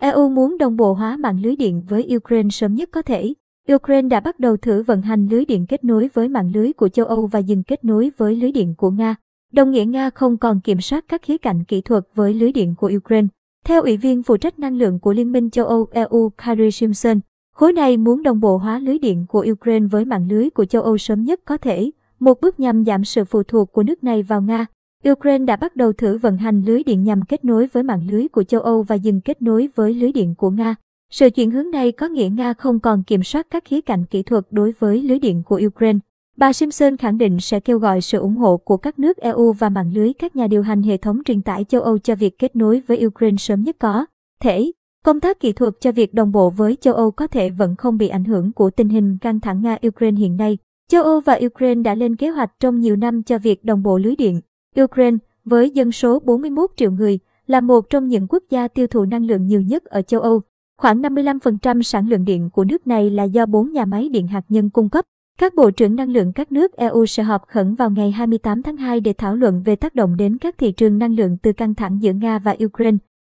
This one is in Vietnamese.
EU muốn đồng bộ hóa mạng lưới điện với Ukraine sớm nhất có thể. Ukraine đã bắt đầu thử vận hành lưới điện kết nối với mạng lưới của châu Âu và dừng kết nối với lưới điện của Nga. Đồng nghĩa Nga không còn kiểm soát các khía cạnh kỹ thuật với lưới điện của Ukraine. Theo Ủy viên phụ trách năng lượng của Liên minh châu Âu EU Carrie Simpson, khối này muốn đồng bộ hóa lưới điện của Ukraine với mạng lưới của châu Âu sớm nhất có thể, một bước nhằm giảm sự phụ thuộc của nước này vào Nga. Ukraine đã bắt đầu thử vận hành lưới điện nhằm kết nối với mạng lưới của châu Âu và dừng kết nối với lưới điện của Nga. Sự chuyển hướng này có nghĩa Nga không còn kiểm soát các khía cạnh kỹ thuật đối với lưới điện của Ukraine. Bà Simpson khẳng định sẽ kêu gọi sự ủng hộ của các nước EU và mạng lưới các nhà điều hành hệ thống truyền tải châu Âu cho việc kết nối với Ukraine sớm nhất có thể. Công tác kỹ thuật cho việc đồng bộ với châu Âu có thể vẫn không bị ảnh hưởng của tình hình căng thẳng Nga-Ukraine hiện nay. Châu Âu và Ukraine đã lên kế hoạch trong nhiều năm cho việc đồng bộ lưới điện. Ukraine, với dân số 41 triệu người, là một trong những quốc gia tiêu thụ năng lượng nhiều nhất ở châu Âu. Khoảng 55% sản lượng điện của nước này là do bốn nhà máy điện hạt nhân cung cấp. Các bộ trưởng năng lượng các nước EU sẽ họp khẩn vào ngày 28 tháng 2 để thảo luận về tác động đến các thị trường năng lượng từ căng thẳng giữa Nga và Ukraine.